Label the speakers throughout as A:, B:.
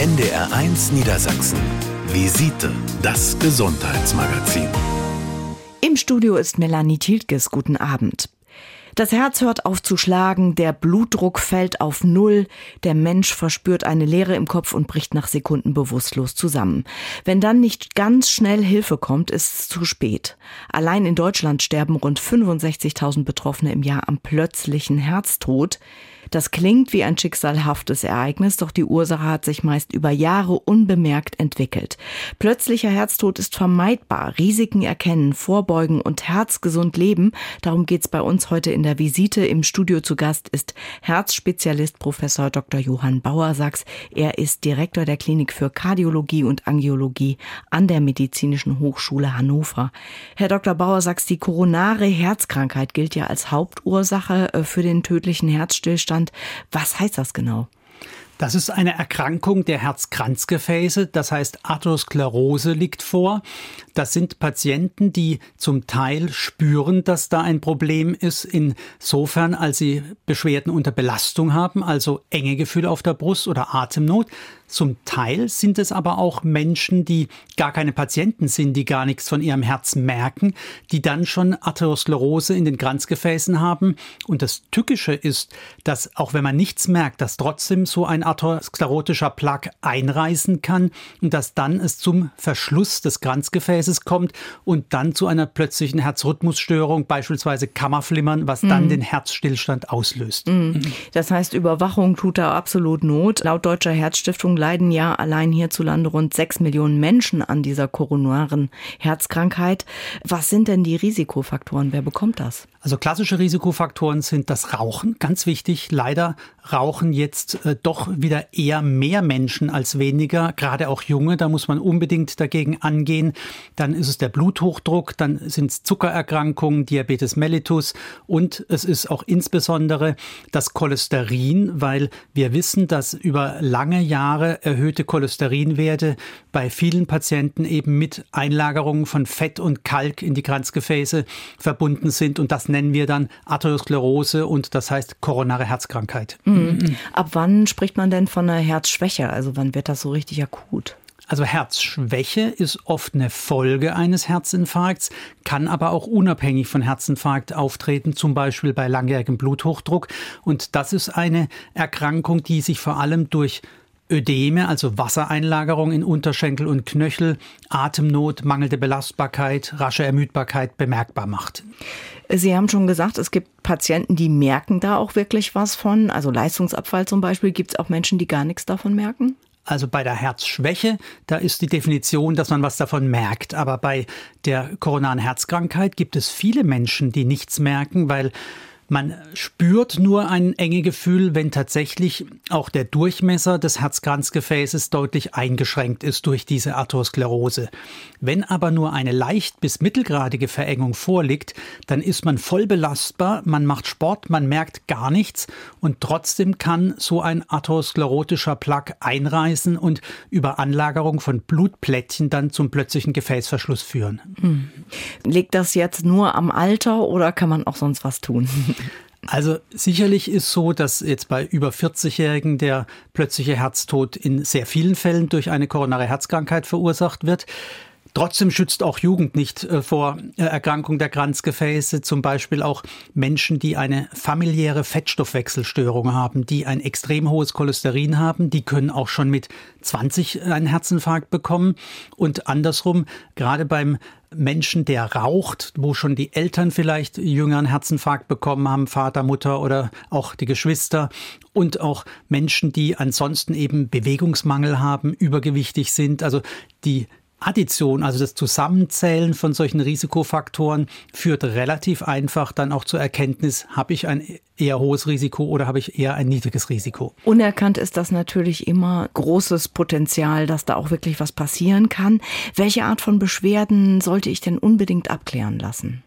A: NDR1 Niedersachsen. Visite, das Gesundheitsmagazin.
B: Im Studio ist Melanie Tiltges. Guten Abend. Das Herz hört auf zu schlagen, der Blutdruck fällt auf Null, der Mensch verspürt eine Leere im Kopf und bricht nach Sekunden bewusstlos zusammen. Wenn dann nicht ganz schnell Hilfe kommt, ist es zu spät. Allein in Deutschland sterben rund 65.000 Betroffene im Jahr am plötzlichen Herztod. Das klingt wie ein schicksalhaftes Ereignis, doch die Ursache hat sich meist über Jahre unbemerkt entwickelt. Plötzlicher Herztod ist vermeidbar. Risiken erkennen, vorbeugen und herzgesund leben. Darum geht's bei uns heute in der Visite. Im Studio zu Gast ist Herzspezialist Professor Dr. Johann Bauersachs. Er ist Direktor der Klinik für Kardiologie und Angiologie an der Medizinischen Hochschule Hannover. Herr Dr. Bauersachs, die koronare Herzkrankheit gilt ja als Hauptursache äh, für den tödlichen Herzstillstand. Zustand. Was heißt das genau?
C: Das ist eine Erkrankung der Herzkranzgefäße, das heißt Atherosklerose liegt vor. Das sind Patienten, die zum Teil spüren, dass da ein Problem ist, insofern, als sie Beschwerden unter Belastung haben, also enge Gefühle auf der Brust oder Atemnot. Zum Teil sind es aber auch Menschen, die gar keine Patienten sind, die gar nichts von ihrem Herzen merken, die dann schon Atherosklerose in den Kranzgefäßen haben. Und das Tückische ist, dass auch wenn man nichts merkt, dass trotzdem so ein atherosklerotischer Plaque einreißen kann und dass dann es zum Verschluss des Kranzgefäßes kommt und dann zu einer plötzlichen Herzrhythmusstörung, beispielsweise Kammerflimmern, was dann mhm. den Herzstillstand auslöst.
B: Mhm. Das heißt, Überwachung tut da absolut Not. Laut Deutscher Herzstiftung leiden ja allein hierzulande rund sechs Millionen Menschen an dieser koronaren Herzkrankheit. Was sind denn die Risikofaktoren? Wer bekommt das?
C: Also klassische Risikofaktoren sind das Rauchen, ganz wichtig. Leider rauchen jetzt äh, doch wieder eher mehr Menschen als weniger, gerade auch junge. Da muss man unbedingt dagegen angehen. Dann ist es der Bluthochdruck, dann sind es Zuckererkrankungen, Diabetes mellitus und es ist auch insbesondere das Cholesterin, weil wir wissen, dass über lange Jahre erhöhte Cholesterinwerte bei vielen Patienten eben mit Einlagerungen von Fett und Kalk in die Kranzgefäße verbunden sind und das nennen wir dann Atherosklerose und das heißt koronare Herzkrankheit.
B: Mhm. Ab wann spricht man denn von einer Herzschwäche? Also wann wird das so richtig akut?
C: Also Herzschwäche ist oft eine Folge eines Herzinfarkts, kann aber auch unabhängig von Herzinfarkt auftreten, zum Beispiel bei langjährigem Bluthochdruck. Und das ist eine Erkrankung, die sich vor allem durch Ödeme, also Wassereinlagerung in Unterschenkel und Knöchel, Atemnot, mangelnde Belastbarkeit, rasche Ermüdbarkeit bemerkbar macht.
B: Sie haben schon gesagt, es gibt Patienten, die merken da auch wirklich was von. Also Leistungsabfall zum Beispiel. Gibt es auch Menschen, die gar nichts davon merken?
C: Also bei der Herzschwäche, da ist die Definition, dass man was davon merkt. Aber bei der koronaren Herzkrankheit gibt es viele Menschen, die nichts merken, weil man spürt nur ein enge Gefühl, wenn tatsächlich auch der Durchmesser des Herzkranzgefäßes deutlich eingeschränkt ist durch diese Atherosklerose. Wenn aber nur eine leicht bis mittelgradige Verengung vorliegt, dann ist man voll belastbar, man macht Sport, man merkt gar nichts und trotzdem kann so ein atherosklerotischer Plaque einreißen und über Anlagerung von Blutplättchen dann zum plötzlichen Gefäßverschluss führen. Hm.
B: Liegt das jetzt nur am Alter oder kann man auch sonst was tun?
C: Also sicherlich ist so, dass jetzt bei über 40-Jährigen der plötzliche Herztod in sehr vielen Fällen durch eine koronare Herzkrankheit verursacht wird. Trotzdem schützt auch Jugend nicht äh, vor äh, Erkrankung der Kranzgefäße, zum Beispiel auch Menschen, die eine familiäre Fettstoffwechselstörung haben, die ein extrem hohes Cholesterin haben, die können auch schon mit 20 einen Herzinfarkt bekommen. Und andersrum, gerade beim Menschen, der raucht, wo schon die Eltern vielleicht jüngeren Herzinfarkt bekommen haben, Vater, Mutter oder auch die Geschwister und auch Menschen, die ansonsten eben Bewegungsmangel haben, übergewichtig sind. Also die Addition, also das Zusammenzählen von solchen Risikofaktoren, führt relativ einfach dann auch zur Erkenntnis, habe ich ein eher hohes Risiko oder habe ich eher ein niedriges Risiko.
B: Unerkannt ist das natürlich immer großes Potenzial, dass da auch wirklich was passieren kann. Welche Art von Beschwerden sollte ich denn unbedingt abklären lassen?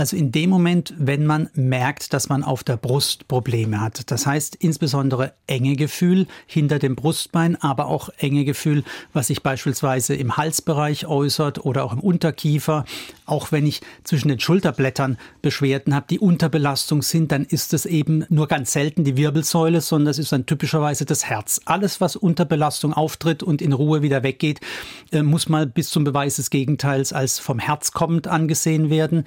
C: Also in dem Moment, wenn man merkt, dass man auf der Brust Probleme hat. Das heißt insbesondere enge Gefühl hinter dem Brustbein, aber auch enge Gefühl, was sich beispielsweise im Halsbereich äußert oder auch im Unterkiefer. Auch wenn ich zwischen den Schulterblättern Beschwerden habe, die Unterbelastung sind, dann ist es eben nur ganz selten die Wirbelsäule, sondern es ist dann typischerweise das Herz. Alles, was unter Belastung auftritt und in Ruhe wieder weggeht, äh, muss mal bis zum Beweis des Gegenteils als vom Herz kommend angesehen werden.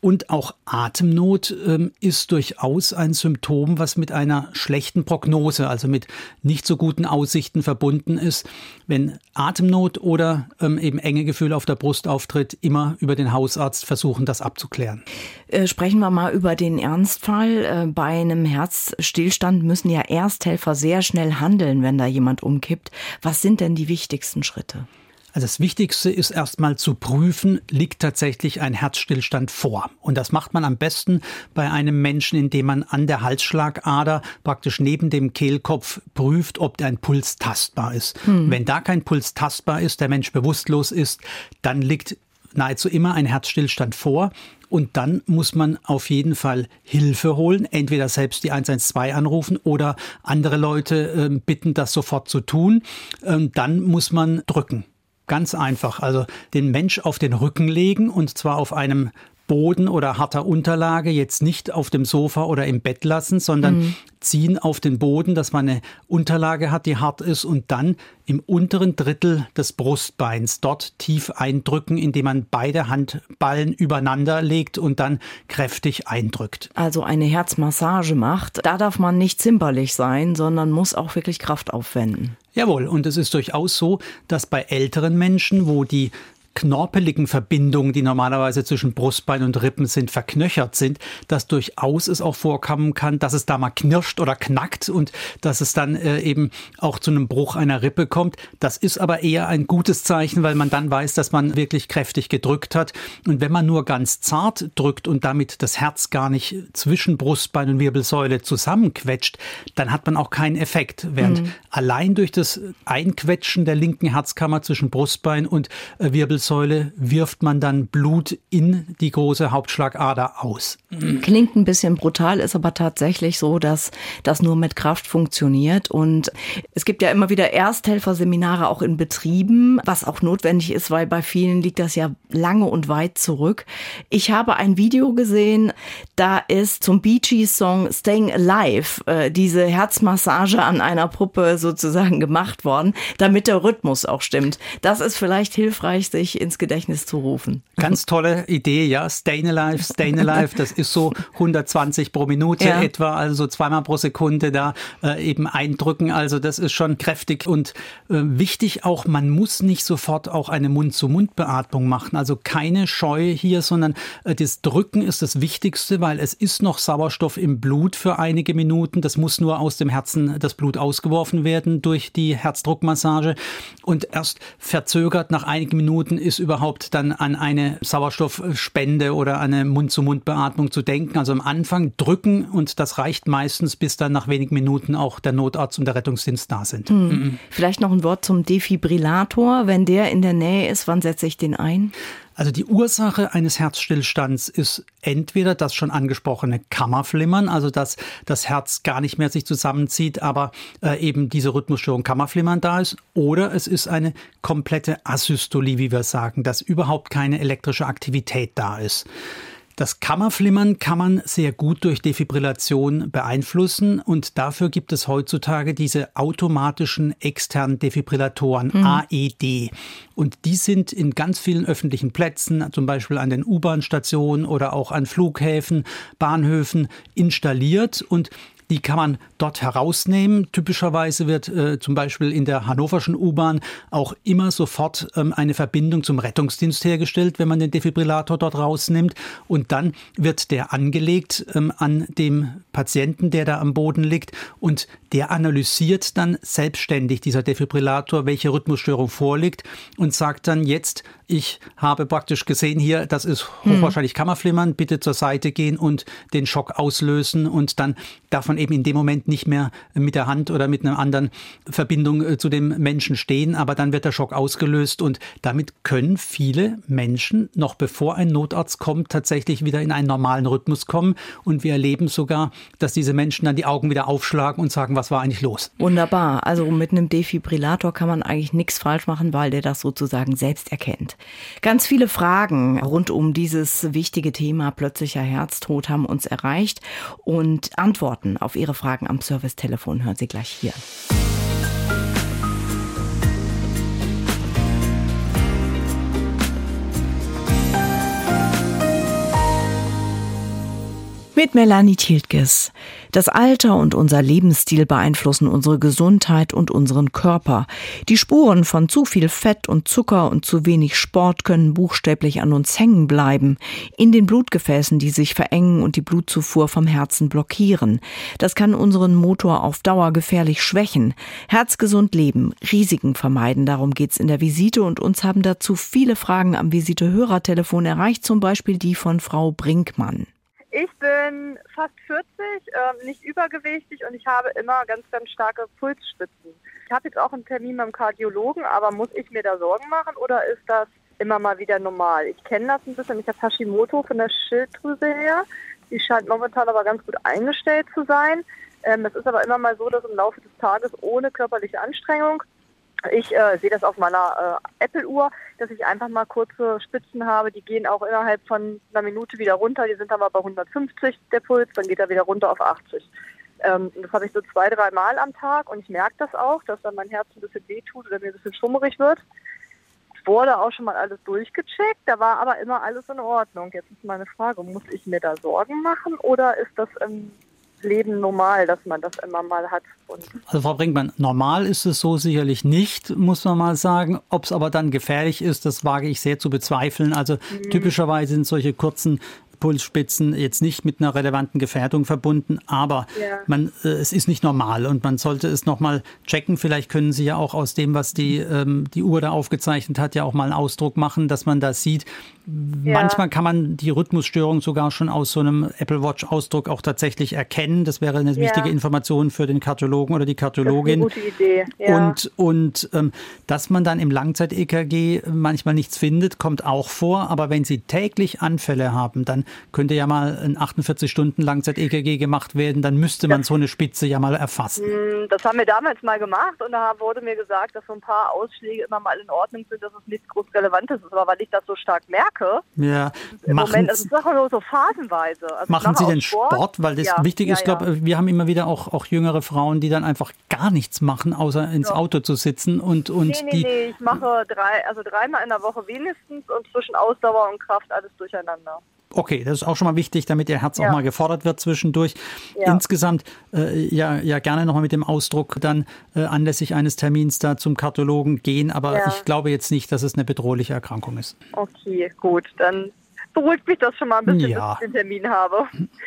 C: Und auch Atemnot ähm, ist durchaus ein Symptom, was mit einer schlechten Prognose, also mit nicht so guten Aussichten verbunden ist. Wenn Atemnot oder ähm, eben enge Gefühle auf der Brust auftritt, immer über den Hausarzt versuchen, das abzuklären.
B: Äh, sprechen wir mal über den Ernstfall. Äh, bei einem Herzstillstand müssen ja Ersthelfer sehr schnell handeln, wenn da jemand umkippt. Was sind denn die wichtigsten Schritte?
C: Also das Wichtigste ist erstmal zu prüfen, liegt tatsächlich ein Herzstillstand vor. Und das macht man am besten bei einem Menschen, indem man an der Halsschlagader praktisch neben dem Kehlkopf prüft, ob ein Puls tastbar ist. Hm. Wenn da kein Puls tastbar ist, der Mensch bewusstlos ist, dann liegt nahezu immer ein Herzstillstand vor. Und dann muss man auf jeden Fall Hilfe holen, entweder selbst die 112 anrufen oder andere Leute äh, bitten, das sofort zu tun. Ähm, dann muss man drücken. Ganz einfach. Also den Mensch auf den Rücken legen und zwar auf einem Boden oder harter Unterlage jetzt nicht auf dem Sofa oder im Bett lassen, sondern mhm. ziehen auf den Boden, dass man eine Unterlage hat, die hart ist und dann im unteren Drittel des Brustbeins dort tief eindrücken, indem man beide Handballen übereinander legt und dann kräftig eindrückt.
B: Also eine Herzmassage macht. Da darf man nicht zimperlich sein, sondern muss auch wirklich Kraft aufwenden.
C: Jawohl, und es ist durchaus so, dass bei älteren Menschen, wo die knorpeligen Verbindungen, die normalerweise zwischen Brustbein und Rippen sind, verknöchert sind, dass durchaus es auch vorkommen kann, dass es da mal knirscht oder knackt und dass es dann äh, eben auch zu einem Bruch einer Rippe kommt. Das ist aber eher ein gutes Zeichen, weil man dann weiß, dass man wirklich kräftig gedrückt hat. Und wenn man nur ganz zart drückt und damit das Herz gar nicht zwischen Brustbein und Wirbelsäule zusammenquetscht, dann hat man auch keinen Effekt. Während mhm. allein durch das Einquetschen der linken Herzkammer zwischen Brustbein und äh, Wirbelsäule Wirbelsäule wirft man dann Blut in die große Hauptschlagader aus.
B: Klingt ein bisschen brutal, ist aber tatsächlich so, dass das nur mit Kraft funktioniert. Und es gibt ja immer wieder Ersthelferseminare auch in Betrieben, was auch notwendig ist, weil bei vielen liegt das ja lange und weit zurück. Ich habe ein Video gesehen, da ist zum Bee Gees Song Staying Alive äh, diese Herzmassage an einer Puppe sozusagen gemacht worden, damit der Rhythmus auch stimmt. Das ist vielleicht hilfreich, sich ins Gedächtnis zu rufen.
C: Ganz tolle Idee, ja. Staying alive, staying alive, das ist so 120 pro Minute ja. etwa, also zweimal pro Sekunde da äh, eben eindrücken. Also das ist schon kräftig und äh, wichtig auch, man muss nicht sofort auch eine Mund-zu-Mund-Beatmung machen. Also keine Scheu hier, sondern äh, das Drücken ist das Wichtigste, weil es ist noch Sauerstoff im Blut für einige Minuten. Das muss nur aus dem Herzen das Blut ausgeworfen werden durch die Herzdruckmassage. Und erst verzögert nach einigen Minuten ist überhaupt dann an eine Sauerstoffspende oder eine Mund-zu-Mund-Beatmung zu denken. Also am Anfang drücken und das reicht meistens, bis dann nach wenigen Minuten auch der Notarzt und der Rettungsdienst da sind.
B: Mhm. Mhm. Vielleicht noch ein Wort zum Defibrillator. Wenn der in der Nähe ist, wann setze ich den ein?
C: Also die Ursache eines Herzstillstands ist entweder das schon angesprochene Kammerflimmern, also dass das Herz gar nicht mehr sich zusammenzieht, aber äh, eben diese Rhythmusstörung Kammerflimmern da ist, oder es ist eine komplette Asystolie, wie wir sagen, dass überhaupt keine elektrische Aktivität da ist. Das Kammerflimmern kann man sehr gut durch Defibrillation beeinflussen und dafür gibt es heutzutage diese automatischen externen Defibrillatoren mhm. AED. Und die sind in ganz vielen öffentlichen Plätzen, zum Beispiel an den U-Bahn-Stationen oder auch an Flughäfen, Bahnhöfen installiert und die kann man dort herausnehmen. Typischerweise wird äh, zum Beispiel in der hannoverschen U-Bahn auch immer sofort ähm, eine Verbindung zum Rettungsdienst hergestellt, wenn man den Defibrillator dort rausnimmt. Und dann wird der angelegt ähm, an dem Patienten, der da am Boden liegt. Und der analysiert dann selbstständig, dieser Defibrillator, welche Rhythmusstörung vorliegt und sagt dann jetzt, ich habe praktisch gesehen hier, das ist hochwahrscheinlich Kammerflimmern, bitte zur Seite gehen und den Schock auslösen und dann darf man eben in dem Moment nicht mehr mit der Hand oder mit einer anderen Verbindung äh, zu dem Menschen stehen, aber dann wird der Schock ausgelöst und damit können viele Menschen noch bevor ein Notarzt kommt tatsächlich wieder in einen normalen Rhythmus kommen und wir erleben sogar, dass diese Menschen dann die Augen wieder aufschlagen und sagen, was war eigentlich los?
B: Wunderbar. Also mit einem Defibrillator kann man eigentlich nichts falsch machen, weil der das sozusagen selbst erkennt. Ganz viele Fragen rund um dieses wichtige Thema plötzlicher Herztod haben uns erreicht und Antworten auf Ihre Fragen am Servicetelefon hören Sie gleich hier. Mit Melanie Tiltges. Das Alter und unser Lebensstil beeinflussen unsere Gesundheit und unseren Körper. Die Spuren von zu viel Fett und Zucker und zu wenig Sport können buchstäblich an uns hängen bleiben. In den Blutgefäßen, die sich verengen und die Blutzufuhr vom Herzen blockieren. Das kann unseren Motor auf Dauer gefährlich schwächen. Herzgesund leben, Risiken vermeiden. Darum geht's in der Visite und uns haben dazu viele Fragen am Visite-Hörertelefon erreicht, zum Beispiel die von Frau Brinkmann.
D: Ich bin fast 40, äh, nicht übergewichtig und ich habe immer ganz, ganz starke Pulsspitzen. Ich habe jetzt auch einen Termin beim Kardiologen, aber muss ich mir da Sorgen machen oder ist das immer mal wieder normal? Ich kenne das ein bisschen. Ich habe Hashimoto von der Schilddrüse her. Die scheint momentan aber ganz gut eingestellt zu sein. Ähm, es ist aber immer mal so, dass im Laufe des Tages ohne körperliche Anstrengung ich äh, sehe das auf meiner äh, Apple-Uhr, dass ich einfach mal kurze Spitzen habe. Die gehen auch innerhalb von einer Minute wieder runter. Die sind dann mal bei 150 der Puls, dann geht er wieder runter auf 80. Ähm, das habe ich so zwei, drei Mal am Tag und ich merke das auch, dass dann mein Herz ein bisschen wehtut oder mir ein bisschen schummerig wird. Es wurde auch schon mal alles durchgecheckt, da war aber immer alles in Ordnung. Jetzt ist meine Frage, muss ich mir da Sorgen machen oder ist das im Leben normal, dass man das immer mal hat.
C: Und also Frau Brinkmann, normal ist es so sicherlich nicht, muss man mal sagen. Ob es aber dann gefährlich ist, das wage ich sehr zu bezweifeln. Also mhm. typischerweise sind solche kurzen Pulsspitzen jetzt nicht mit einer relevanten Gefährdung verbunden, aber ja. man, äh, es ist nicht normal und man sollte es nochmal checken. Vielleicht können Sie ja auch aus dem, was die, ähm, die Uhr da aufgezeichnet hat, ja auch mal einen Ausdruck machen, dass man da sieht. Ja. Manchmal kann man die Rhythmusstörung sogar schon aus so einem Apple Watch Ausdruck auch tatsächlich erkennen. Das wäre eine ja. wichtige Information für den Kardiologen oder die Kardiologin. Das ist eine gute Idee. Ja. Und, und ähm, dass man dann im Langzeit-EKG manchmal nichts findet, kommt auch vor. Aber wenn Sie täglich Anfälle haben, dann könnte ja mal ein 48 Stunden Langzeit-EKG gemacht werden, dann müsste man so eine Spitze ja mal erfassen.
D: Hm, das haben wir damals mal gemacht und da wurde mir gesagt, dass so ein paar Ausschläge immer mal in Ordnung sind, dass es nichts groß Relevantes ist. Aber weil ich das so stark merke,
C: ja,
D: im machen, Moment, also es ist nur so phasenweise. Also
C: machen Sie denn Sport? Sport? Weil das ja, wichtig ist, ja, glaube wir haben immer wieder auch, auch jüngere Frauen, die dann einfach gar nichts machen, außer ins Auto zu sitzen und, und
D: nee, nee,
C: die.
D: Nee, ich mache drei, also dreimal in der Woche wenigstens und zwischen Ausdauer und Kraft alles durcheinander.
C: Okay, das ist auch schon mal wichtig, damit Ihr Herz ja. auch mal gefordert wird zwischendurch. Ja. Insgesamt äh, ja, ja gerne nochmal mit dem Ausdruck dann äh, anlässlich eines Termins da zum Kardiologen gehen, aber ja. ich glaube jetzt nicht, dass es eine bedrohliche Erkrankung ist.
D: Okay, gut, dann beruhigt mich das schon mal ein bisschen, ja. dass ich den Termin habe.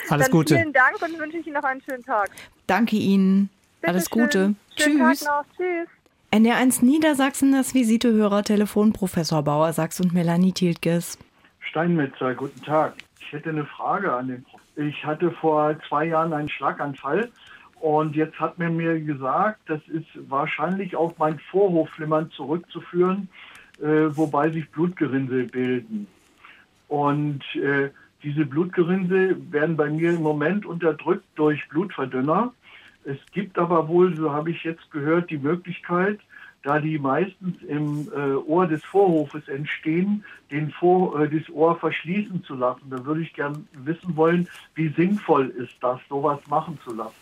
C: Alles
D: dann
C: Gute.
D: Vielen Dank und wünsche ich Ihnen noch einen schönen Tag.
B: Danke Ihnen. Bitte Alles Gute.
D: Schön. Tschüss. Tag noch. Tschüss.
B: NR1 Niedersachsen, das Visitehörertelefon Professor Bauer Sachs und Melanie Tiltges.
E: Steinmetzer, guten Tag. Ich hätte eine Frage an den Prof. Ich hatte vor zwei Jahren einen Schlaganfall und jetzt hat man mir gesagt, das ist wahrscheinlich auf mein Vorhofflimmern zurückzuführen, äh, wobei sich Blutgerinnsel bilden. Und äh, diese Blutgerinnsel werden bei mir im Moment unterdrückt durch Blutverdünner. Es gibt aber wohl, so habe ich jetzt gehört, die Möglichkeit, da die meistens im äh, Ohr des Vorhofes entstehen, den Vor, äh, das Ohr verschließen zu lassen. Da würde ich gern wissen wollen, wie sinnvoll ist das, sowas machen zu lassen.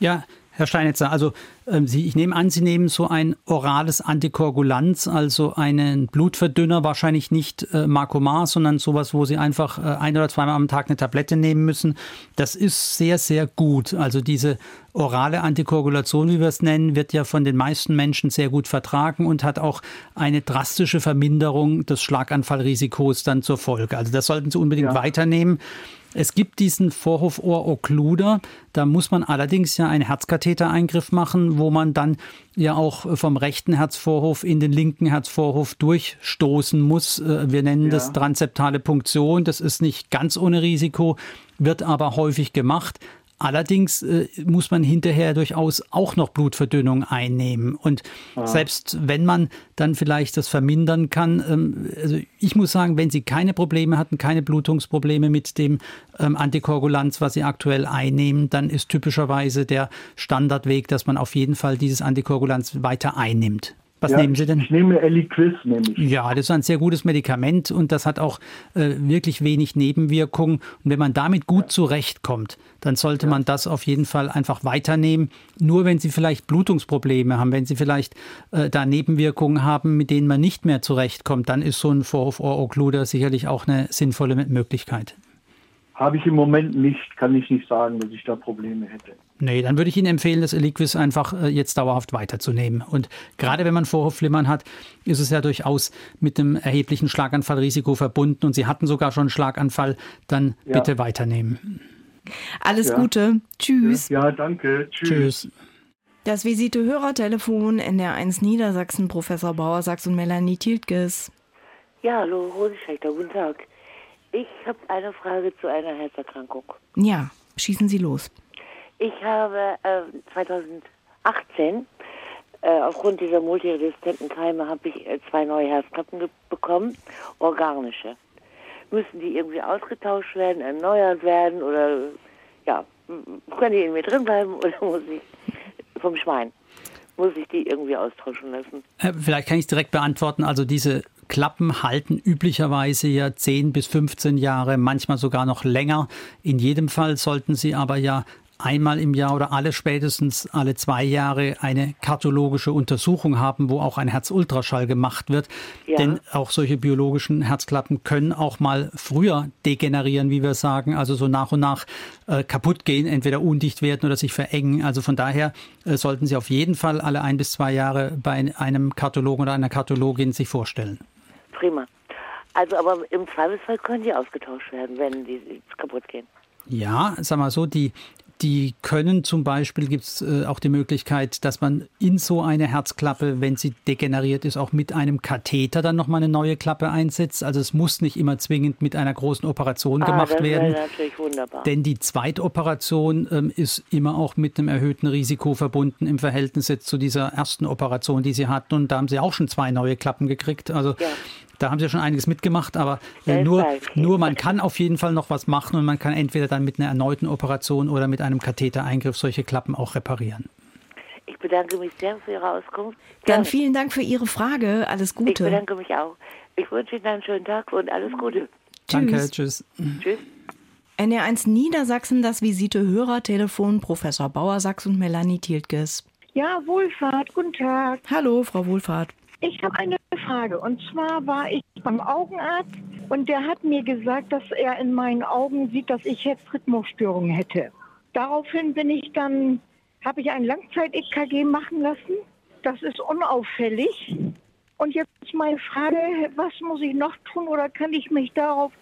C: Ja, Herr Steinitzer, also ähm, Sie, ich nehme an, Sie nehmen so ein orales Antikoagulant, also einen Blutverdünner, wahrscheinlich nicht äh, Marcomar, sondern sowas, wo Sie einfach äh, ein oder zweimal am Tag eine Tablette nehmen müssen. Das ist sehr, sehr gut. Also diese orale Antikoagulation, wie wir es nennen, wird ja von den meisten Menschen sehr gut vertragen und hat auch eine drastische Verminderung des Schlaganfallrisikos dann zur Folge. Also das sollten Sie unbedingt ja. weiternehmen. Es gibt diesen Vorhofohr-Okkluder. Da muss man allerdings ja ein Herzkatheter Kathetereingriff machen, wo man dann ja auch vom rechten Herzvorhof in den linken Herzvorhof durchstoßen muss. Äh, wir nennen ja. das transeptale Punktion. Das ist nicht ganz ohne Risiko, wird aber häufig gemacht. Allerdings äh, muss man hinterher durchaus auch noch Blutverdünnung einnehmen. Und ja. selbst wenn man dann vielleicht das vermindern kann, ähm, also ich muss sagen, wenn Sie keine Probleme hatten, keine Blutungsprobleme mit dem ähm, Antikoagulanz, was Sie aktuell einnehmen, dann ist typischerweise der Standardweg, dass man auf jeden Fall dieses Antikoagulanz weiter einnimmt. Was ja, nehmen Sie denn?
E: Ich nehme Eliquis, nehme ich.
C: Ja, das ist ein sehr gutes Medikament und das hat auch äh, wirklich wenig Nebenwirkungen. Und wenn man damit gut ja. zurechtkommt, dann sollte ja. man das auf jeden Fall einfach weiternehmen. Nur wenn Sie vielleicht Blutungsprobleme haben, wenn Sie vielleicht äh, da Nebenwirkungen haben, mit denen man nicht mehr zurechtkommt, dann ist so ein Vorhof-Ohr-Okkluder sicherlich auch eine sinnvolle Möglichkeit.
E: Habe ich im Moment nicht, kann ich nicht sagen, dass ich da Probleme hätte.
C: Nee, dann würde ich Ihnen empfehlen, das Eliquis einfach äh, jetzt dauerhaft weiterzunehmen. Und gerade wenn man Vorhofflimmern hat, ist es ja durchaus mit einem erheblichen Schlaganfallrisiko verbunden und Sie hatten sogar schon einen Schlaganfall, dann ja. bitte weiternehmen.
B: Alles ja. Gute. Tschüss.
E: Ja, danke. Tschüss. Tschüss.
B: Das Visite-Hörertelefon NR1 Niedersachsen, Professor Bauer Sachs und Melanie Tiltges.
F: Ja, hallo, Rosenschlechter, guten Tag. Ich habe eine Frage zu einer Herzerkrankung.
B: Ja, schießen Sie los.
F: Ich habe äh, 2018 äh, aufgrund dieser multiresistenten Keime habe ich äh, zwei neue Herzklappen bekommen, organische. Müssen die irgendwie ausgetauscht werden, erneuert werden oder ja, können die in mir drin bleiben oder muss ich vom Schwein? Muss ich die irgendwie austauschen lassen?
C: Äh, vielleicht kann ich es direkt beantworten. Also diese Klappen halten üblicherweise ja 10 bis 15 Jahre, manchmal sogar noch länger. In jedem Fall sollten sie aber ja einmal im Jahr oder alle spätestens alle zwei Jahre eine kardiologische Untersuchung haben, wo auch ein Herzultraschall gemacht wird. Ja. Denn auch solche biologischen Herzklappen können auch mal früher degenerieren, wie wir sagen, also so nach und nach äh, kaputt gehen, entweder undicht werden oder sich verengen. Also von daher äh, sollten Sie auf jeden Fall alle ein bis zwei Jahre bei einem Kardiologen oder einer Kardiologin sich vorstellen
F: prima. Also aber im Zweifelsfall können die ausgetauscht werden, wenn die kaputt gehen.
C: Ja, sag mal so, die, die können zum Beispiel, gibt es äh, auch die Möglichkeit, dass man in so eine Herzklappe, wenn sie degeneriert ist, auch mit einem Katheter dann nochmal eine neue Klappe einsetzt. Also es muss nicht immer zwingend mit einer großen Operation ah, gemacht das werden.
F: natürlich wunderbar.
C: Denn die Zweitoperation ähm, ist immer auch mit einem erhöhten Risiko verbunden im Verhältnis jetzt zu dieser ersten Operation, die sie hatten. Und da haben sie auch schon zwei neue Klappen gekriegt. Also ja. Da haben sie ja schon einiges mitgemacht, aber äh, nur, nur man kann auf jeden Fall noch was machen und man kann entweder dann mit einer erneuten Operation oder mit einem Kathetereingriff solche Klappen auch reparieren.
F: Ich bedanke mich sehr für Ihre Auskunft.
B: Dann vielen Dank für Ihre Frage. Alles Gute. Ich
F: bedanke mich auch. Ich wünsche Ihnen einen schönen Tag und alles Gute.
C: Danke, tschüss. Tschüss.
B: NR1 Niedersachsen, das Visite-Hörertelefon, Professor Bauer Sachs und Melanie Tiltges.
G: Ja, Wohlfahrt, guten Tag.
B: Hallo, Frau Wohlfahrt.
G: Ich habe eine Frage. Und zwar war ich beim Augenarzt und der hat mir gesagt, dass er in meinen Augen sieht, dass ich jetzt Rhythmusstörungen hätte. Daraufhin bin ich dann, habe ich ein Langzeit-EKG machen lassen. Das ist unauffällig. Und jetzt ist meine Frage, was muss ich noch tun oder kann ich mich darauf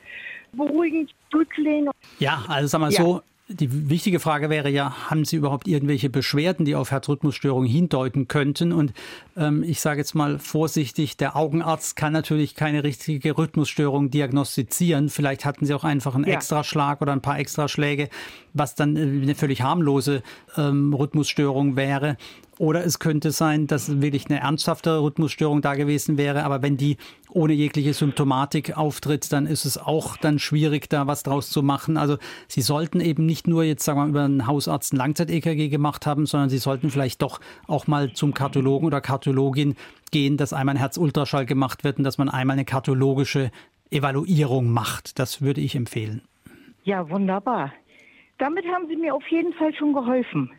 G: beruhigend zurücklehnen?
C: Ja, also sag mal ja. so, die wichtige Frage wäre ja, haben Sie überhaupt irgendwelche Beschwerden, die auf Herzrhythmusstörungen hindeuten könnten? Und ähm, ich sage jetzt mal vorsichtig, der Augenarzt kann natürlich keine richtige Rhythmusstörung diagnostizieren. Vielleicht hatten Sie auch einfach einen ja. Extraschlag oder ein paar Extraschläge, was dann äh, eine völlig harmlose ähm, Rhythmusstörung wäre. Oder es könnte sein, dass wirklich eine ernsthafte Rhythmusstörung da gewesen wäre. Aber wenn die ohne jegliche Symptomatik auftritt, dann ist es auch dann schwierig, da was draus zu machen. Also Sie sollten eben nicht nur jetzt, sagen wir mal, über einen Hausarzt ein Langzeit-EKG gemacht haben, sondern Sie sollten vielleicht doch auch mal zum Kardiologen oder Kardiologin gehen, dass einmal ein Herzultraschall gemacht wird und dass man einmal eine kardiologische Evaluierung macht. Das würde ich empfehlen.
G: Ja, wunderbar. Damit haben Sie mir auf jeden Fall schon geholfen.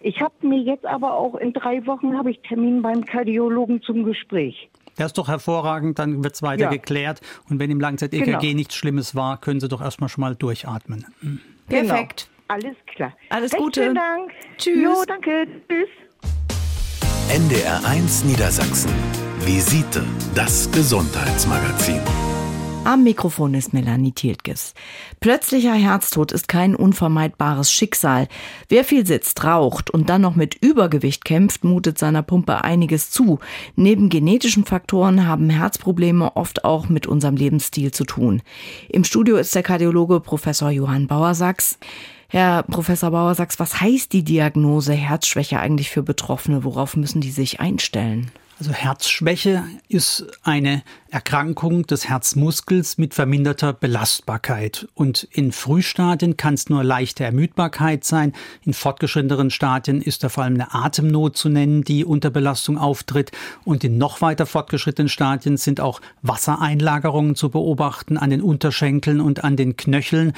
G: Ich habe mir jetzt aber auch in drei Wochen habe ich Termin beim Kardiologen zum Gespräch.
C: Das ist doch hervorragend, dann wird es weiter ja. geklärt. Und wenn im Langzeit-EKG genau. nichts Schlimmes war, können Sie doch erstmal schon mal durchatmen.
B: Perfekt.
G: Genau. Alles klar.
B: Alles Recht Gute.
G: Vielen Dank.
B: Tschüss.
G: Jo, danke. Tschüss.
A: NDR 1 Niedersachsen. Visite, das Gesundheitsmagazin.
B: Am Mikrofon ist Melanie Thieltges. Plötzlicher Herztod ist kein unvermeidbares Schicksal. Wer viel sitzt, raucht und dann noch mit Übergewicht kämpft, mutet seiner Pumpe einiges zu. Neben genetischen Faktoren haben Herzprobleme oft auch mit unserem Lebensstil zu tun. Im Studio ist der Kardiologe Professor Johann Bauersachs. Herr Professor Bauersachs, was heißt die Diagnose Herzschwäche eigentlich für Betroffene? Worauf müssen die sich einstellen?
C: Also Herzschwäche ist eine Erkrankung des Herzmuskels mit verminderter Belastbarkeit. Und in Frühstadien kann es nur leichte Ermüdbarkeit sein. In fortgeschritteneren Stadien ist da vor allem eine Atemnot zu nennen, die unter Belastung auftritt. Und in noch weiter fortgeschrittenen Stadien sind auch Wassereinlagerungen zu beobachten an den Unterschenkeln und an den Knöcheln.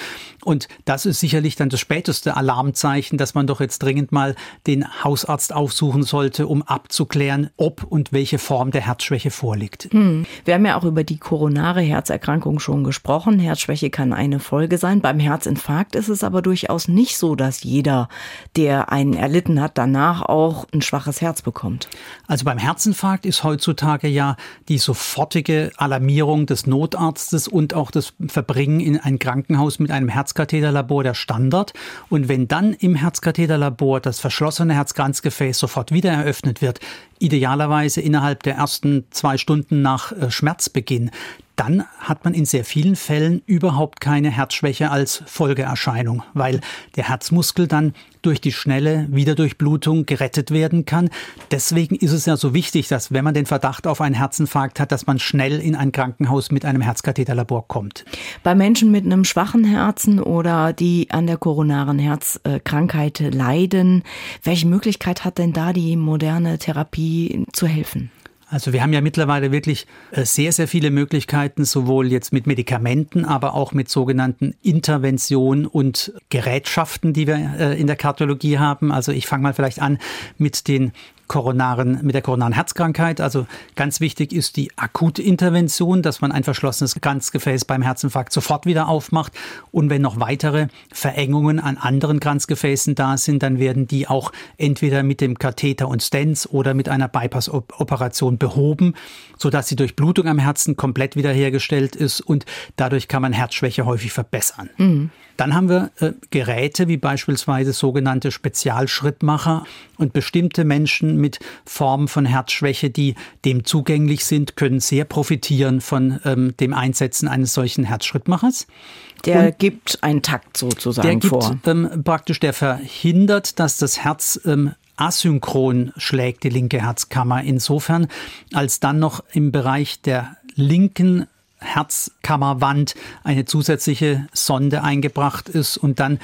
C: Und das ist sicherlich dann das späteste Alarmzeichen, dass man doch jetzt dringend mal den Hausarzt aufsuchen sollte, um abzuklären, ob und welche Form der Herzschwäche vorliegt.
B: Hm. Wir haben ja auch über die koronare Herzerkrankung schon gesprochen. Herzschwäche kann eine Folge sein. Beim Herzinfarkt ist es aber durchaus nicht so, dass jeder, der einen erlitten hat, danach auch ein schwaches Herz bekommt.
C: Also beim Herzinfarkt ist heutzutage ja die sofortige Alarmierung des Notarztes und auch das Verbringen in ein Krankenhaus mit einem Herzkatheterlabor der Standard. Und wenn dann im Herzkatheterlabor das verschlossene Herzkranzgefäß sofort wieder eröffnet wird, idealerweise innerhalb der ersten zwei Stunden nach äh, Schmerzbeginn, dann hat man in sehr vielen Fällen überhaupt keine Herzschwäche als Folgeerscheinung, weil der Herzmuskel dann durch die schnelle Wiederdurchblutung gerettet werden kann. Deswegen ist es ja so wichtig, dass wenn man den Verdacht auf einen Herzinfarkt hat, dass man schnell in ein Krankenhaus mit einem Herzkatheterlabor kommt.
B: Bei Menschen mit einem schwachen Herzen oder die an der koronaren Herzkrankheit leiden, welche Möglichkeit hat denn da die moderne Therapie zu helfen?
C: Also wir haben ja mittlerweile wirklich äh, sehr, sehr viele Möglichkeiten, sowohl jetzt mit Medikamenten, aber auch mit sogenannten Interventionen und Gerätschaften, die wir äh, in der Kardiologie haben. Also ich fange mal vielleicht an mit den koronaren, mit der koronaren Herzkrankheit. Also ganz wichtig ist die akute Intervention, dass man ein verschlossenes Kranzgefäß beim Herzinfarkt sofort wieder aufmacht. Und wenn noch weitere Verengungen an anderen Kranzgefäßen da sind, dann werden die auch entweder mit dem Katheter und Stents oder mit einer Bypass-Operation behoben, sodass die Durchblutung am Herzen komplett wiederhergestellt ist und dadurch kann man Herzschwäche häufig verbessern. Mhm. Dann haben wir äh, Geräte wie beispielsweise sogenannte Spezialschrittmacher und bestimmte Menschen mit Formen von Herzschwäche, die dem zugänglich sind, können sehr profitieren von ähm, dem Einsetzen eines solchen Herzschrittmachers.
B: Der und gibt einen Takt sozusagen
C: der gibt,
B: vor.
C: Ähm, praktisch, der verhindert, dass das Herz ähm, asynchron schlägt, die linke Herzkammer. Insofern, als dann noch im Bereich der linken Herzkammerwand eine zusätzliche Sonde eingebracht ist und dann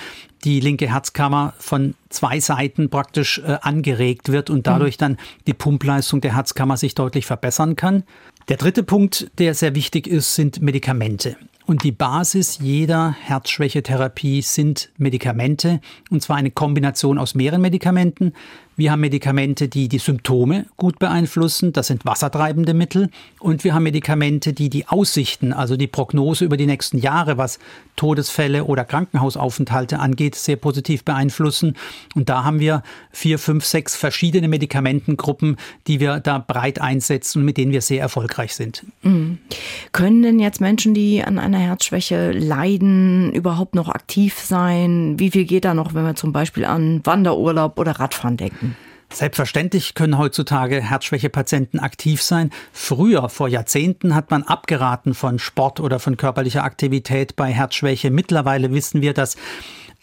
C: die linke Herzkammer von zwei Seiten praktisch äh, angeregt wird und dadurch dann die Pumpleistung der Herzkammer sich deutlich verbessern kann. Der dritte Punkt, der sehr wichtig ist, sind Medikamente. Und die Basis jeder Herzschwächetherapie sind Medikamente, und zwar eine Kombination aus mehreren Medikamenten. Wir haben Medikamente, die die Symptome gut beeinflussen. Das sind wassertreibende Mittel. Und wir haben Medikamente, die die Aussichten, also die Prognose über die nächsten Jahre, was Todesfälle oder Krankenhausaufenthalte angeht, sehr positiv beeinflussen. Und da haben wir vier, fünf, sechs verschiedene Medikamentengruppen, die wir da breit einsetzen und mit denen wir sehr erfolgreich sind.
B: Mhm. Können denn jetzt Menschen, die an einer Herzschwäche leiden, überhaupt noch aktiv sein? Wie viel geht da noch, wenn wir zum Beispiel an Wanderurlaub oder Radfahren denken?
C: Selbstverständlich können heutzutage Herzschwächepatienten aktiv sein. Früher, vor Jahrzehnten, hat man abgeraten von Sport oder von körperlicher Aktivität bei Herzschwäche. Mittlerweile wissen wir, dass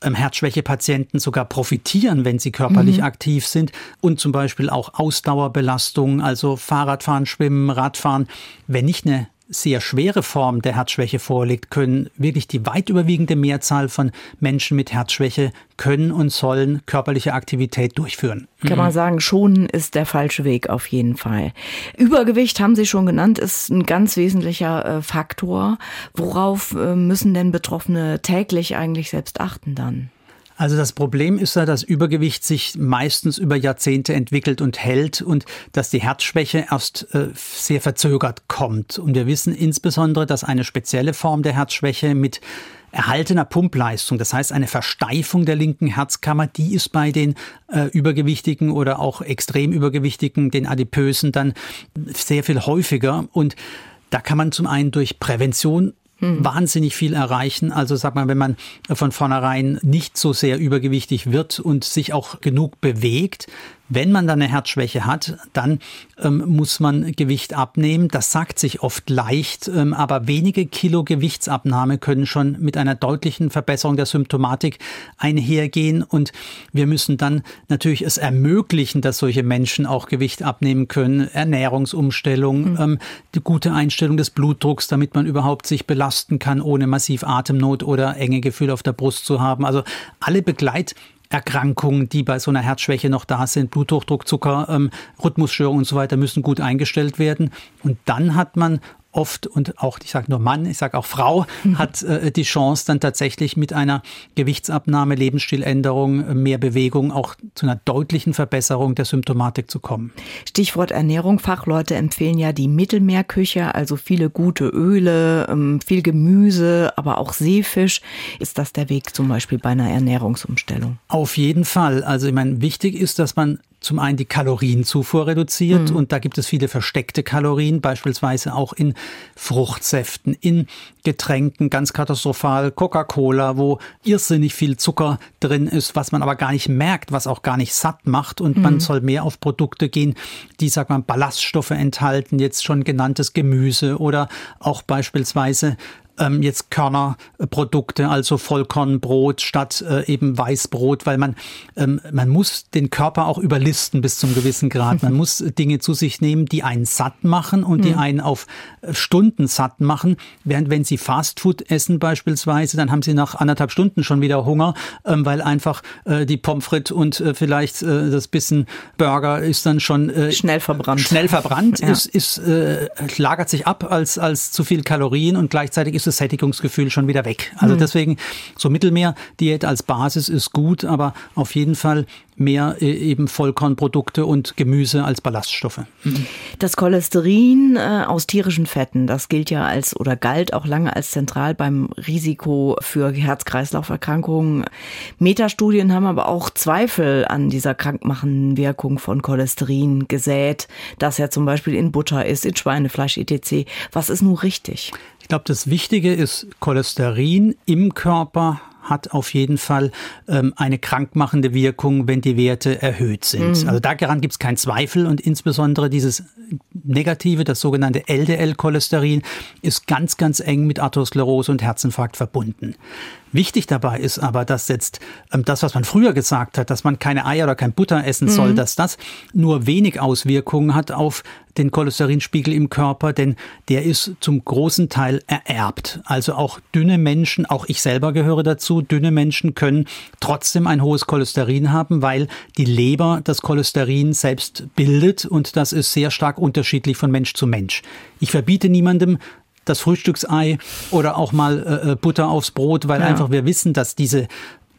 C: ähm, Herzschwächepatienten sogar profitieren, wenn sie körperlich mhm. aktiv sind und zum Beispiel auch Ausdauerbelastung, also Fahrradfahren, Schwimmen, Radfahren. Wenn nicht eine sehr schwere Form der Herzschwäche vorliegt, können wirklich die weit überwiegende Mehrzahl von Menschen mit Herzschwäche können und sollen körperliche Aktivität durchführen.
B: Kann man mhm. sagen, schonen ist der falsche Weg auf jeden Fall. Übergewicht haben Sie schon genannt, ist ein ganz wesentlicher äh, Faktor. Worauf äh, müssen denn Betroffene täglich eigentlich selbst achten dann?
C: Also das Problem ist ja, dass Übergewicht sich meistens über Jahrzehnte entwickelt und hält und dass die Herzschwäche erst äh, sehr verzögert kommt. Und wir wissen insbesondere, dass eine spezielle Form der Herzschwäche mit erhaltener Pumpleistung, das heißt eine Versteifung der linken Herzkammer, die ist bei den äh, Übergewichtigen oder auch extrem Übergewichtigen, den Adipösen dann sehr viel häufiger. Und da kann man zum einen durch Prävention hm. wahnsinnig viel erreichen. Also sag mal, wenn man von vornherein nicht so sehr übergewichtig wird und sich auch genug bewegt, wenn man dann eine Herzschwäche hat, dann ähm, muss man Gewicht abnehmen. Das sagt sich oft leicht, ähm, aber wenige Kilo Gewichtsabnahme können schon mit einer deutlichen Verbesserung der Symptomatik einhergehen. Und wir müssen dann natürlich es ermöglichen, dass solche Menschen auch Gewicht abnehmen können. Ernährungsumstellung, mhm. ähm, die gute Einstellung des Blutdrucks, damit man überhaupt sich belasten kann, ohne massiv Atemnot oder enge Gefühle auf der Brust zu haben. Also alle Begleit Erkrankungen, die bei so einer Herzschwäche noch da sind, Bluthochdruck, Zucker, ähm, Rhythmusstörungen und so weiter, müssen gut eingestellt werden. Und dann hat man oft und auch, ich sage nur Mann, ich sage auch Frau, hat äh, die Chance dann tatsächlich mit einer Gewichtsabnahme, Lebensstiländerung, mehr Bewegung auch zu einer deutlichen Verbesserung der Symptomatik zu kommen.
B: Stichwort Ernährung. Fachleute empfehlen ja die Mittelmeerküche, also viele gute Öle, ähm, viel Gemüse, aber auch Seefisch. Ist das der Weg zum Beispiel bei einer Ernährungsumstellung?
C: Auf jeden Fall. Also ich meine, wichtig ist, dass man zum einen die Kalorienzufuhr reduziert mhm. und da gibt es viele versteckte Kalorien, beispielsweise auch in Fruchtsäften, in Getränken, ganz katastrophal, Coca-Cola, wo irrsinnig viel Zucker drin ist, was man aber gar nicht merkt, was auch gar nicht satt macht und mhm. man soll mehr auf Produkte gehen, die, sag mal, Ballaststoffe enthalten, jetzt schon genanntes Gemüse oder auch beispielsweise ähm, jetzt Körnerprodukte, also Vollkornbrot statt äh, eben Weißbrot, weil man, ähm, man muss den Körper auch überlisten bis zum gewissen Grad. Man muss Dinge zu sich nehmen, die einen satt machen und die mhm. einen auf äh, Stunden satt machen. Während wenn Sie Fastfood essen beispielsweise, dann haben Sie nach anderthalb Stunden schon wieder Hunger, ähm, weil einfach äh, die Pommes frites und äh, vielleicht äh, das bisschen Burger ist dann schon
B: äh, schnell verbrannt.
C: Schnell verbrannt, ja. ist, ist, äh, lagert sich ab als, als zu viel Kalorien und gleichzeitig ist das Sättigungsgefühl schon wieder weg. Also mhm. deswegen so Mittelmeer-Diät als Basis ist gut, aber auf jeden Fall mehr äh, eben Vollkornprodukte und Gemüse als Ballaststoffe.
B: Mhm. Das Cholesterin äh, aus tierischen Fetten, das gilt ja als oder galt auch lange als zentral beim Risiko für Herz-Kreislauf-Erkrankungen. Metastudien haben aber auch Zweifel an dieser krankmachenden Wirkung von Cholesterin gesät, das ja zum Beispiel in Butter ist, in Schweinefleisch etc. Was ist nun richtig?
C: Ich glaube, das Wichtige ist, Cholesterin im Körper hat auf jeden Fall ähm, eine krankmachende Wirkung, wenn die Werte erhöht sind. Mhm. Also daran gibt es keinen Zweifel und insbesondere dieses Negative, das sogenannte LDL-Cholesterin, ist ganz, ganz eng mit Arteriosklerose und Herzinfarkt verbunden. Wichtig dabei ist aber, dass jetzt ähm, das, was man früher gesagt hat, dass man keine Eier oder kein Butter essen mhm. soll, dass das nur wenig Auswirkungen hat auf den Cholesterinspiegel im Körper, denn der ist zum großen Teil ererbt. Also auch dünne Menschen, auch ich selber gehöre dazu, dünne Menschen können trotzdem ein hohes Cholesterin haben, weil die Leber das Cholesterin selbst bildet und das ist sehr stark unterschiedlich von Mensch zu Mensch. Ich verbiete niemandem, das Frühstücksei oder auch mal äh, äh, Butter aufs Brot, weil ja. einfach wir wissen, dass diese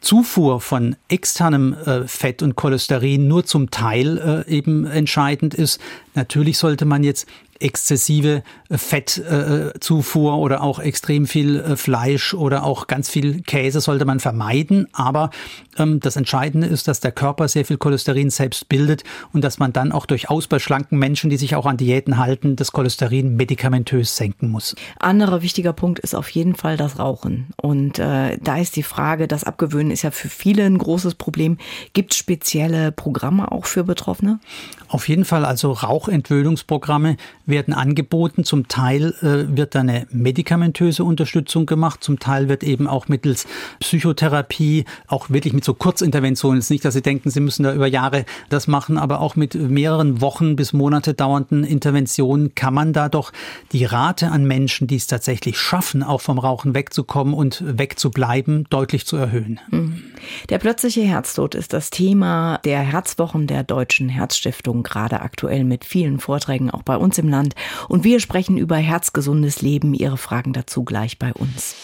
C: Zufuhr von externem äh, Fett und Cholesterin nur zum Teil äh, eben entscheidend ist. Natürlich sollte man jetzt exzessive äh, Fettzufuhr oder auch extrem viel äh, Fleisch oder auch ganz viel Käse sollte man vermeiden. Aber ähm, das Entscheidende ist, dass der Körper sehr viel Cholesterin selbst bildet und dass man dann auch durchaus bei schlanken Menschen, die sich auch an Diäten halten, das Cholesterin medikamentös senken muss.
B: Anderer wichtiger Punkt ist auf jeden Fall das Rauchen. Und äh, da ist die Frage, das Abgewöhnen ist ja für viele ein großes Problem. Gibt es spezielle Programme auch für Betroffene?
C: Auf jeden Fall, also Rauchentwöhnungsprogramme werden angeboten. Zum Teil äh, wird da eine medikamentöse Unterstützung gemacht, zum Teil wird eben auch mittels Psychotherapie, auch wirklich mit so Kurzinterventionen, es ist nicht, dass Sie denken, Sie müssen da über Jahre das machen, aber auch mit mehreren Wochen bis Monate dauernden Interventionen kann man da doch die Rate an Menschen, die es tatsächlich schaffen, auch vom Rauchen wegzukommen und wegzubleiben, deutlich zu erhöhen. Mhm.
B: Der plötzliche Herztod ist das Thema der Herzwochen der Deutschen Herzstiftung gerade aktuell mit vielen Vorträgen auch bei uns im Land. Und wir sprechen über herzgesundes Leben. Ihre Fragen dazu gleich bei uns.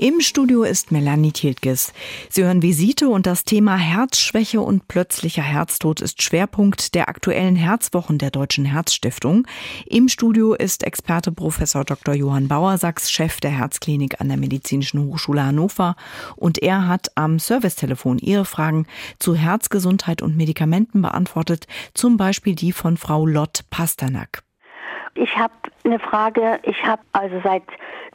B: Im Studio ist Melanie Tiltges. Sie hören Visite und das Thema Herzschwäche und plötzlicher Herztod ist Schwerpunkt der aktuellen Herzwochen der Deutschen Herzstiftung. Im Studio ist Experte Professor Dr. Johann Bauersachs, Chef der Herzklinik an der Medizinischen Hochschule Hannover und er hat am Servicetelefon Ihre Fragen zu Herzgesundheit und Medikamenten beantwortet, zum Beispiel die von Frau Lott Pasternak.
H: Ich habe eine Frage. Ich habe also seit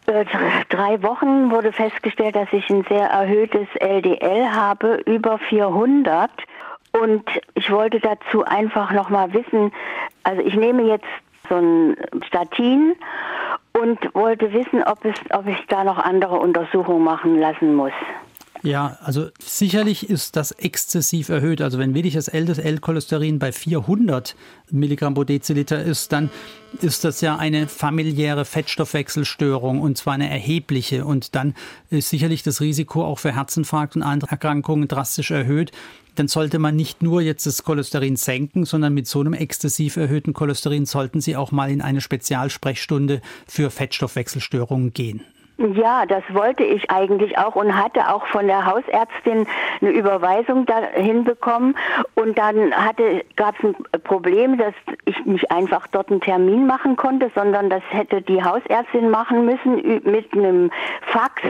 H: drei Wochen wurde festgestellt, dass ich ein sehr erhöhtes LDL habe, über 400. Und ich wollte dazu einfach nochmal wissen, also ich nehme jetzt so ein Statin und wollte wissen, ob, es, ob ich da noch andere Untersuchungen machen lassen muss.
C: Ja, also sicherlich ist das exzessiv erhöht. Also wenn wirklich das LDL-Cholesterin bei 400 Milligramm pro Deziliter ist, dann ist das ja eine familiäre Fettstoffwechselstörung und zwar eine erhebliche. Und dann ist sicherlich das Risiko auch für Herzinfarkt und andere Erkrankungen drastisch erhöht. Dann sollte man nicht nur jetzt das Cholesterin senken, sondern mit so einem exzessiv erhöhten Cholesterin sollten Sie auch mal in eine Spezialsprechstunde für Fettstoffwechselstörungen gehen.
H: Ja, das wollte ich eigentlich auch und hatte auch von der Hausärztin eine Überweisung dahin bekommen. Und dann hatte, gab es ein Problem, dass ich nicht einfach dort einen Termin machen konnte, sondern das hätte die Hausärztin machen müssen mit einem Fax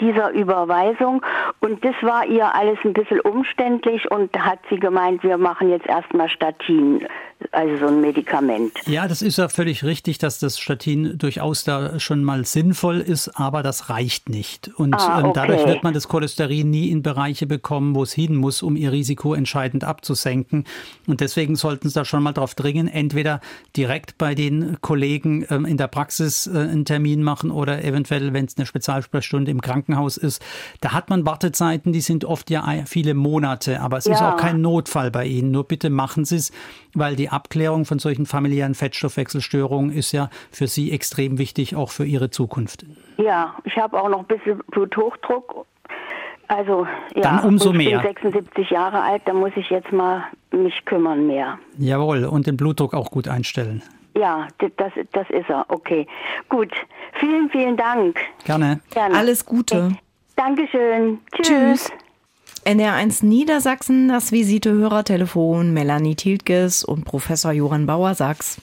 H: dieser Überweisung. Und das war ihr alles ein bisschen umständlich und hat sie gemeint, wir machen jetzt erstmal Statin also so ein Medikament.
C: Ja, das ist ja völlig richtig, dass das Statin durchaus da schon mal sinnvoll ist, aber das reicht nicht. Und ah, ähm, okay. dadurch wird man das Cholesterin nie in Bereiche bekommen, wo es hin muss, um ihr Risiko entscheidend abzusenken. Und deswegen sollten Sie da schon mal drauf dringen, entweder direkt bei den Kollegen ähm, in der Praxis äh, einen Termin machen oder eventuell, wenn es eine Spezialsprechstunde im Krankenhaus ist. Da hat man Wartezeiten, die sind oft ja viele Monate, aber es ja. ist auch kein Notfall bei Ihnen. Nur bitte machen Sie es, weil die Abklärung von solchen familiären Fettstoffwechselstörungen ist ja für Sie extrem wichtig, auch für Ihre Zukunft.
H: Ja, ich habe auch noch ein bisschen Bluthochdruck. Also ja,
C: Dann umso ich
H: mehr. bin 76 Jahre alt, da muss ich jetzt mal mich kümmern mehr.
C: Jawohl, und den Blutdruck auch gut einstellen.
H: Ja, das, das ist er. Okay. Gut. Vielen, vielen Dank.
C: Gerne.
B: Gerne. Alles Gute.
H: Dankeschön. Tschüss. Tschüss.
B: NR1 Niedersachsen, das Visite-Hörertelefon, Melanie Tiltges und Professor Johann Bauer-Sachs.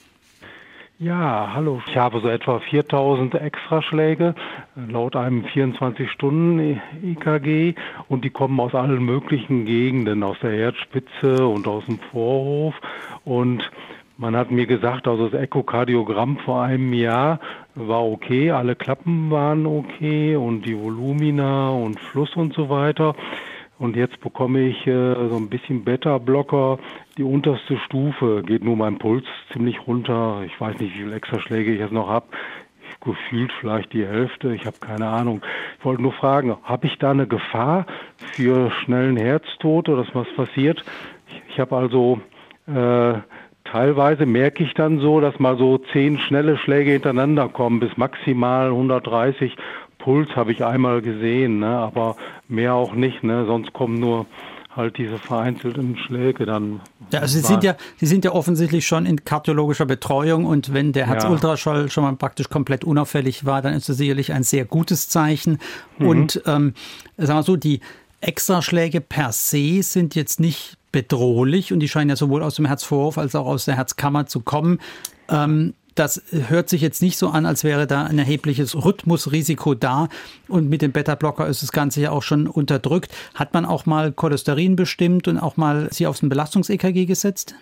I: Ja, hallo. Ich habe so etwa 4000 Extraschläge laut einem 24-Stunden-EKG und die kommen aus allen möglichen Gegenden, aus der Herzspitze und aus dem Vorhof. Und man hat mir gesagt, also das Echokardiogramm vor einem Jahr war okay, alle Klappen waren okay und die Volumina und Fluss und so weiter. Und jetzt bekomme ich äh, so ein bisschen Beta-Blocker. Die unterste Stufe geht nur mein Puls ziemlich runter. Ich weiß nicht, wie viele Extraschläge ich jetzt noch habe. Gefühlt vielleicht die Hälfte. Ich habe keine Ahnung. Ich wollte nur fragen, habe ich da eine Gefahr für schnellen Herztod oder dass was passiert? Ich, ich habe also äh, teilweise merke ich dann so, dass mal so zehn schnelle Schläge hintereinander kommen bis maximal 130 Puls habe ich einmal gesehen, ne, aber mehr auch nicht. Ne, sonst kommen nur halt diese vereinzelten Schläge dann.
C: Ja, also Sie sind ja, Sie sind ja offensichtlich schon in kardiologischer Betreuung und wenn der Herzultraschall ja. schon mal praktisch komplett unauffällig war, dann ist das sicherlich ein sehr gutes Zeichen. Mhm. Und ähm, sagen wir so, die Extraschläge per se sind jetzt nicht bedrohlich und die scheinen ja sowohl aus dem Herzvorhof als auch aus der Herzkammer zu kommen. Ähm, das hört sich jetzt nicht so an, als wäre da ein erhebliches Rhythmusrisiko da. Und mit dem Beta-Blocker ist das Ganze ja auch schon unterdrückt. Hat man auch mal Cholesterin bestimmt und auch mal sie aufs Belastungs-EKG gesetzt?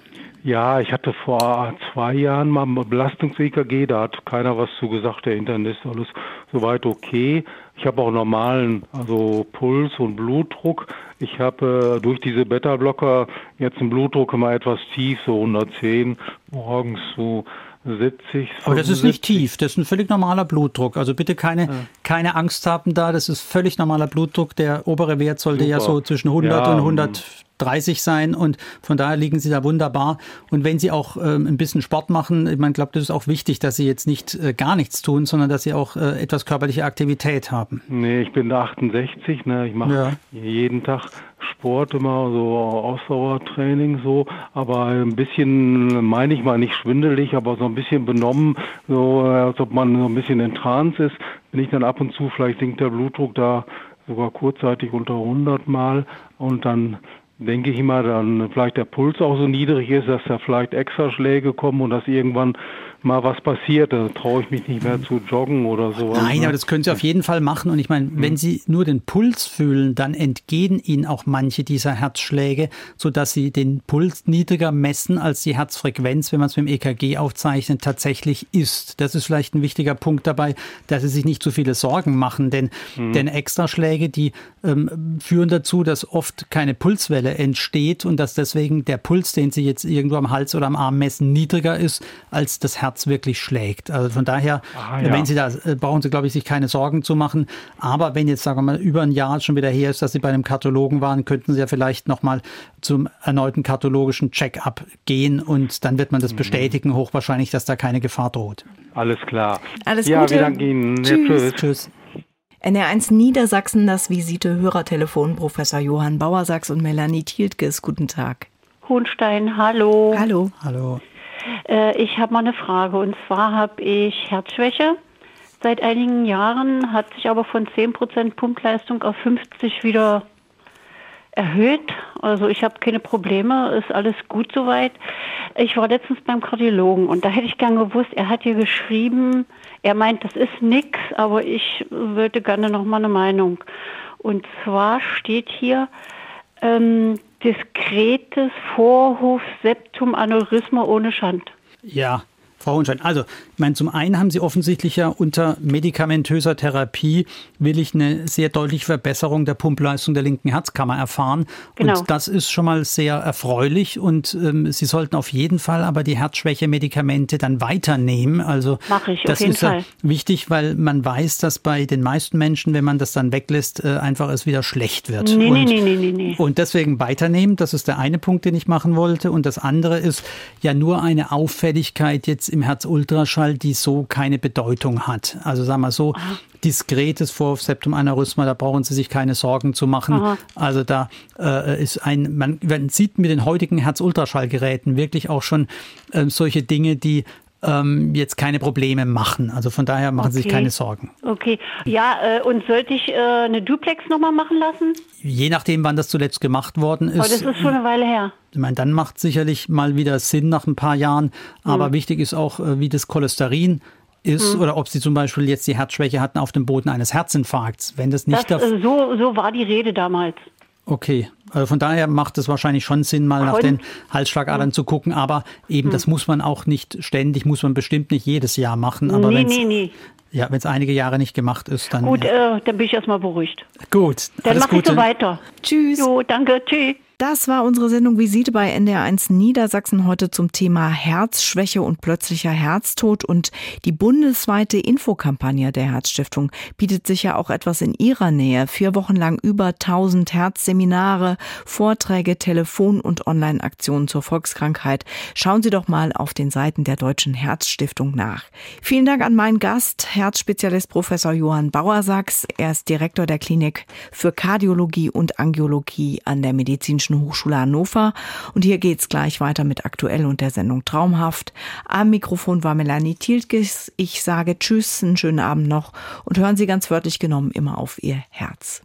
I: Ja, ich hatte vor zwei Jahren mal ein Belastungs-EKG, da hat keiner was zu gesagt, der Internist, alles soweit okay. Ich habe auch normalen, also Puls und Blutdruck. Ich habe äh, durch diese Beta-Blocker jetzt einen Blutdruck immer etwas tief, so 110 morgens so 70.
C: Aber das ist nicht tief, das ist ein völlig normaler Blutdruck. Also bitte keine, ja. keine Angst haben da, das ist völlig normaler Blutdruck. Der obere Wert sollte Super. ja so zwischen 100 ja, und 130 sein und von daher liegen Sie da wunderbar. Und wenn Sie auch ähm, ein bisschen Sport machen, ich meine, glaube, das ist auch wichtig, dass Sie jetzt nicht äh, gar nichts tun, sondern dass Sie auch äh, etwas körperliche Aktivität haben.
I: Nee, ich bin 68, ne? ich mache ja. jeden Tag Sport immer, so Ausdauertraining so, aber ein bisschen, meine ich mal, nicht schwindelig, aber so ein bisschen benommen, so als ob man so ein bisschen in Trance ist. Wenn ich dann ab und zu, vielleicht sinkt der Blutdruck da sogar kurzzeitig unter 100 Mal und dann denke ich immer, dann vielleicht der Puls auch so niedrig ist, dass da vielleicht Extraschläge kommen und dass irgendwann mal was passiert, da traue ich mich nicht mehr zu joggen oder sowas.
C: Nein,
I: ne?
C: aber das können Sie auf jeden Fall machen. Und ich meine,
I: Mhm.
C: wenn Sie nur den Puls fühlen, dann entgehen Ihnen auch manche dieser Herzschläge, sodass Sie den Puls niedriger messen, als die Herzfrequenz, wenn man es mit dem EKG aufzeichnet, tatsächlich ist. Das ist vielleicht ein wichtiger Punkt dabei, dass Sie sich nicht zu viele Sorgen machen, denn,
I: Mhm.
C: denn Extraschläge, die ähm, führen dazu, dass oft keine Pulswelle entsteht und dass deswegen der Puls, den Sie jetzt irgendwo am Hals oder am Arm messen, niedriger ist, als das Herz wirklich schlägt. Also von daher,
I: Ah, ja.
C: wenn Sie da äh, brauchen Sie, glaube ich, sich keine Sorgen zu machen. Aber wenn jetzt, sagen wir mal, über ein Jahr schon wieder her ist, dass Sie bei einem Kardiologen waren, könnten Sie ja vielleicht nochmal zum erneuten kardiologischen Check-up gehen und dann wird man
I: Mhm.
C: das bestätigen, hochwahrscheinlich, dass da keine Gefahr droht.
I: Alles klar.
B: Alles
I: ja,
B: Gute.
I: wir danken Ihnen. Ja,
B: Tschüss.
I: tschüss.
C: Tschüss.
B: NR1 Niedersachsen, das Visite Hörertelefon, Professor Johann Bauersachs und Melanie Thieltges. Guten Tag.
J: Hohenstein, hallo.
B: Hallo.
C: Hallo.
J: Äh, ich habe mal eine Frage und zwar habe ich Herzschwäche. Seit einigen Jahren hat sich aber von 10% Pumpleistung auf 50% wieder erhöht. Also ich habe keine Probleme, ist alles gut soweit. Ich war letztens beim Kardiologen und da hätte ich gern gewusst, er hat hier geschrieben, er meint, das ist nix, aber ich würde gerne noch mal eine Meinung. Und zwar steht hier ähm, diskretes Vorhofseptumaneurysma ohne Schand.
C: Ja, Frau Hohenstein. Also, ich meine, zum einen haben Sie offensichtlich ja unter medikamentöser Therapie will ich eine sehr deutliche Verbesserung der Pumpleistung der linken Herzkammer erfahren.
J: Genau.
C: Und das ist schon mal sehr erfreulich. Und ähm, Sie sollten auf jeden Fall aber die Herzschwäche-Medikamente dann weiternehmen. Also,
J: Mach ich, auf
C: das
J: jeden
C: ist ja
J: Fall.
C: wichtig, weil man weiß, dass bei den meisten Menschen, wenn man das dann weglässt, äh, einfach es wieder schlecht wird.
J: Nee,
C: und,
J: nee, nee, nee, nee.
C: und deswegen weiternehmen, das ist der eine Punkt, den ich machen wollte. Und das andere ist ja nur eine Auffälligkeit jetzt im Herzultraschall, die so keine Bedeutung hat. Also sagen wir so, diskretes Vorhoffseptumaneurysma, da brauchen Sie sich keine Sorgen zu machen.
J: Aha.
C: Also da äh, ist ein, man, man sieht mit den heutigen Herzultraschallgeräten wirklich auch schon äh, solche Dinge, die ähm, jetzt keine Probleme machen. Also von daher machen Sie sich
J: Okay.
C: keine Sorgen.
J: Okay, ja, äh, und sollte ich äh, eine Duplex nochmal machen lassen?
C: Je nachdem, wann das zuletzt gemacht worden
J: Aber das
C: ist.
J: ist schon eine Weile her.
C: Ich meine, dann macht sicherlich mal wieder Sinn nach ein paar Jahren. Aber
J: Hm.
C: wichtig ist auch, äh, wie das Cholesterin ist
J: Hm.
C: oder ob Sie zum Beispiel jetzt die Herzschwäche hatten auf dem Boden eines Herzinfarkts. Wenn das nicht
J: Das,
C: der
J: äh, so, so war die Rede damals.
C: Okay, also von daher macht es wahrscheinlich schon Sinn, mal nach den Halsschlagadern zu gucken. Aber eben, das muss man auch nicht ständig, muss man bestimmt nicht jedes Jahr machen. Aber
J: nee,
C: wenn's,
J: nee, nee.
C: Ja, wenn es einige Jahre nicht gemacht ist, dann.
J: Gut,
C: ja.
J: äh, dann bin ich erstmal beruhigt.
C: Gut,
J: Dann
C: alles
J: mache ich so weiter.
B: Tschüss.
J: Jo, danke, tschüss.
B: Das war unsere Sendung Visite bei NDR1 Niedersachsen heute zum Thema Herzschwäche und plötzlicher Herztod. Und die bundesweite Infokampagne der Herzstiftung bietet sich ja auch etwas in ihrer Nähe. Vier Wochen lang über 1000 Herzseminare, Vorträge, Telefon- und Online-Aktionen zur Volkskrankheit. Schauen Sie doch mal auf den Seiten der Deutschen Herzstiftung nach. Vielen Dank an meinen Gast, Herzspezialist Professor Johann Bauersachs. Er ist Direktor der Klinik für Kardiologie und Angiologie an der Medizinischen Hochschule Hannover. Und hier geht's gleich weiter mit Aktuell und der Sendung Traumhaft. Am Mikrofon war Melanie Tiltges. Ich sage Tschüss, einen schönen Abend noch und hören Sie ganz wörtlich genommen immer auf Ihr Herz.